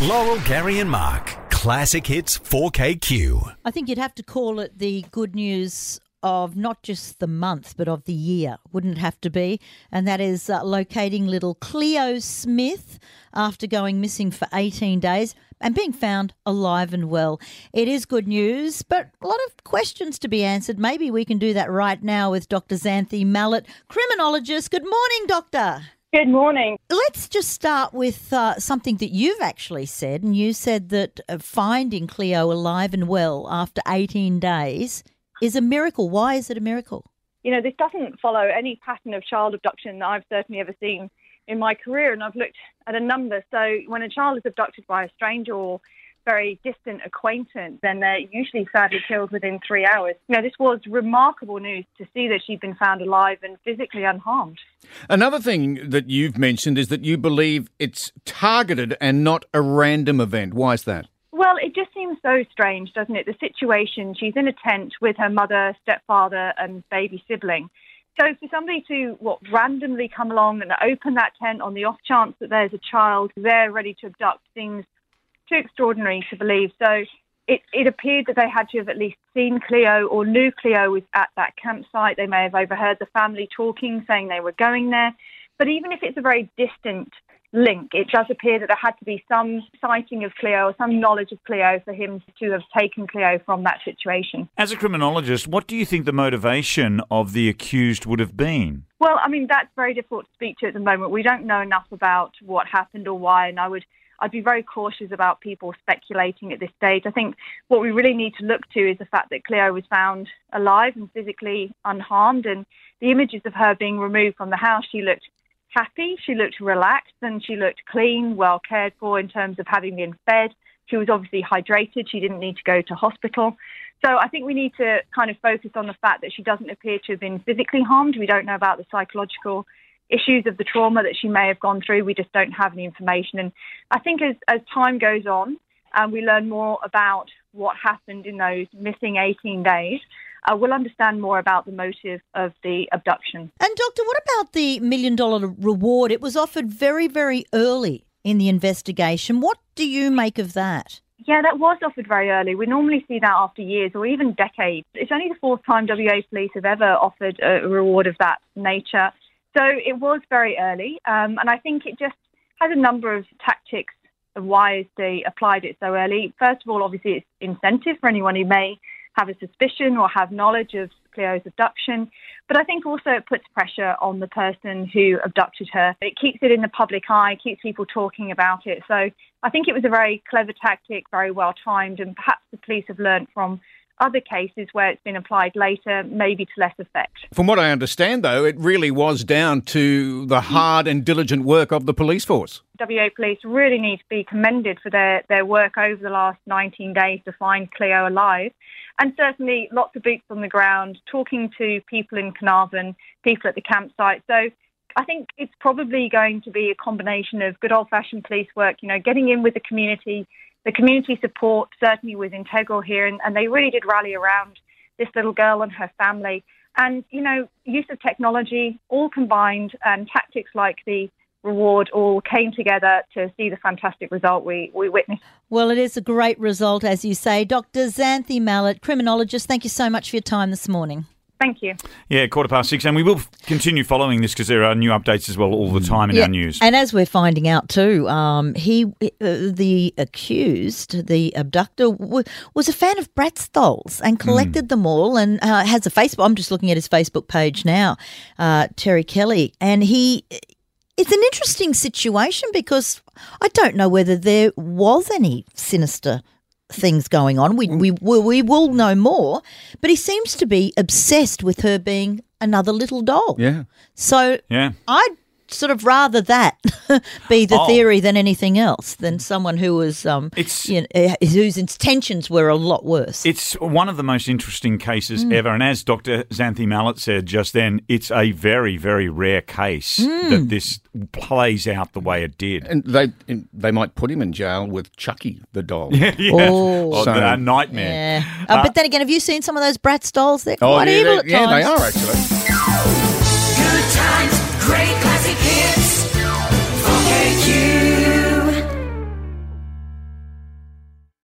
Laurel, Gary, and Mark. Classic Hits 4KQ. I think you'd have to call it the good news of not just the month, but of the year, wouldn't it have to be? And that is uh, locating little Cleo Smith after going missing for 18 days and being found alive and well. It is good news, but a lot of questions to be answered. Maybe we can do that right now with Dr. Xanthé Mallett, criminologist. Good morning, Doctor. Good morning. Let's just start with uh, something that you've actually said, and you said that uh, finding Cleo alive and well after 18 days is a miracle. Why is it a miracle? You know, this doesn't follow any pattern of child abduction that I've certainly ever seen in my career, and I've looked at a number. So, when a child is abducted by a stranger or very distant acquaintance, and they're usually sadly killed within three hours. You know, this was remarkable news to see that she'd been found alive and physically unharmed. Another thing that you've mentioned is that you believe it's targeted and not a random event. Why is that? Well, it just seems so strange, doesn't it? The situation, she's in a tent with her mother, stepfather, and baby sibling. So for somebody to what randomly come along and open that tent on the off chance that there's a child there ready to abduct seems too extraordinary to believe. So it, it appeared that they had to have at least seen Cleo or knew Cleo was at that campsite. They may have overheard the family talking, saying they were going there. But even if it's a very distant link, it does appear that there had to be some sighting of Cleo or some knowledge of Cleo for him to have taken Cleo from that situation. As a criminologist, what do you think the motivation of the accused would have been? Well, I mean, that's very difficult to speak to at the moment. We don't know enough about what happened or why, and I would I'd be very cautious about people speculating at this stage. I think what we really need to look to is the fact that Cleo was found alive and physically unharmed, and the images of her being removed from the house, she looked happy, she looked relaxed, and she looked clean, well cared for in terms of having been fed. She was obviously hydrated. She didn't need to go to hospital. So I think we need to kind of focus on the fact that she doesn't appear to have been physically harmed. We don't know about the psychological issues of the trauma that she may have gone through. We just don't have any information. And I think as, as time goes on and we learn more about what happened in those missing 18 days, uh, we'll understand more about the motive of the abduction. And, Doctor, what about the million dollar reward? It was offered very, very early in the investigation. What do you make of that? Yeah, that was offered very early. We normally see that after years or even decades. It's only the fourth time WA police have ever offered a reward of that nature. So it was very early, um, and I think it just has a number of tactics of why they applied it so early. First of all, obviously, it's incentive for anyone who may have a suspicion or have knowledge of Cleo's abduction. But I think also it puts pressure on the person who abducted her. It keeps it in the public eye, keeps people talking about it. So I think it was a very clever tactic, very well timed, and perhaps the police have learned from other cases where it's been applied later, maybe to less effect. From what I understand, though, it really was down to the hard and diligent work of the police force. WA Police really need to be commended for their, their work over the last 19 days to find Cleo alive. And certainly lots of boots on the ground, talking to people in Carnarvon, people at the campsite. So I think it's probably going to be a combination of good old fashioned police work, you know, getting in with the community, the community support certainly was integral here, and, and they really did rally around this little girl and her family. And, you know, use of technology all combined and tactics like the reward all came together to see the fantastic result we, we witnessed. Well, it is a great result, as you say. Dr. Xanthé Mallett, criminologist, thank you so much for your time this morning. Thank you. Yeah, quarter past six, and we will continue following this because there are new updates as well all the time in yeah. our news. And as we're finding out too, um, he, uh, the accused, the abductor, w- was a fan of Bratz dolls and collected mm. them all, and uh, has a Facebook. I'm just looking at his Facebook page now, uh, Terry Kelly, and he. It's an interesting situation because I don't know whether there was any sinister things going on. Mm. We, we, we will know more. But he seems to be obsessed with her being another little doll. Yeah. So yeah. I'd sort of rather that be the oh. theory than anything else than someone who was um it's you know, eh, whose intentions were a lot worse. It's one of the most interesting cases mm. ever, and as Dr. Xanthé Mallett said just then, it's a very very rare case mm. that this plays out the way it did. And they they might put him in jail with Chucky the doll. yeah, yeah. Oh, so, a nightmare. Yeah. Uh, but then again, have you seen some of those Bratz dolls? They're oh, quite oh, yeah, evil at yeah, times. Yeah, they are actually. Good times, great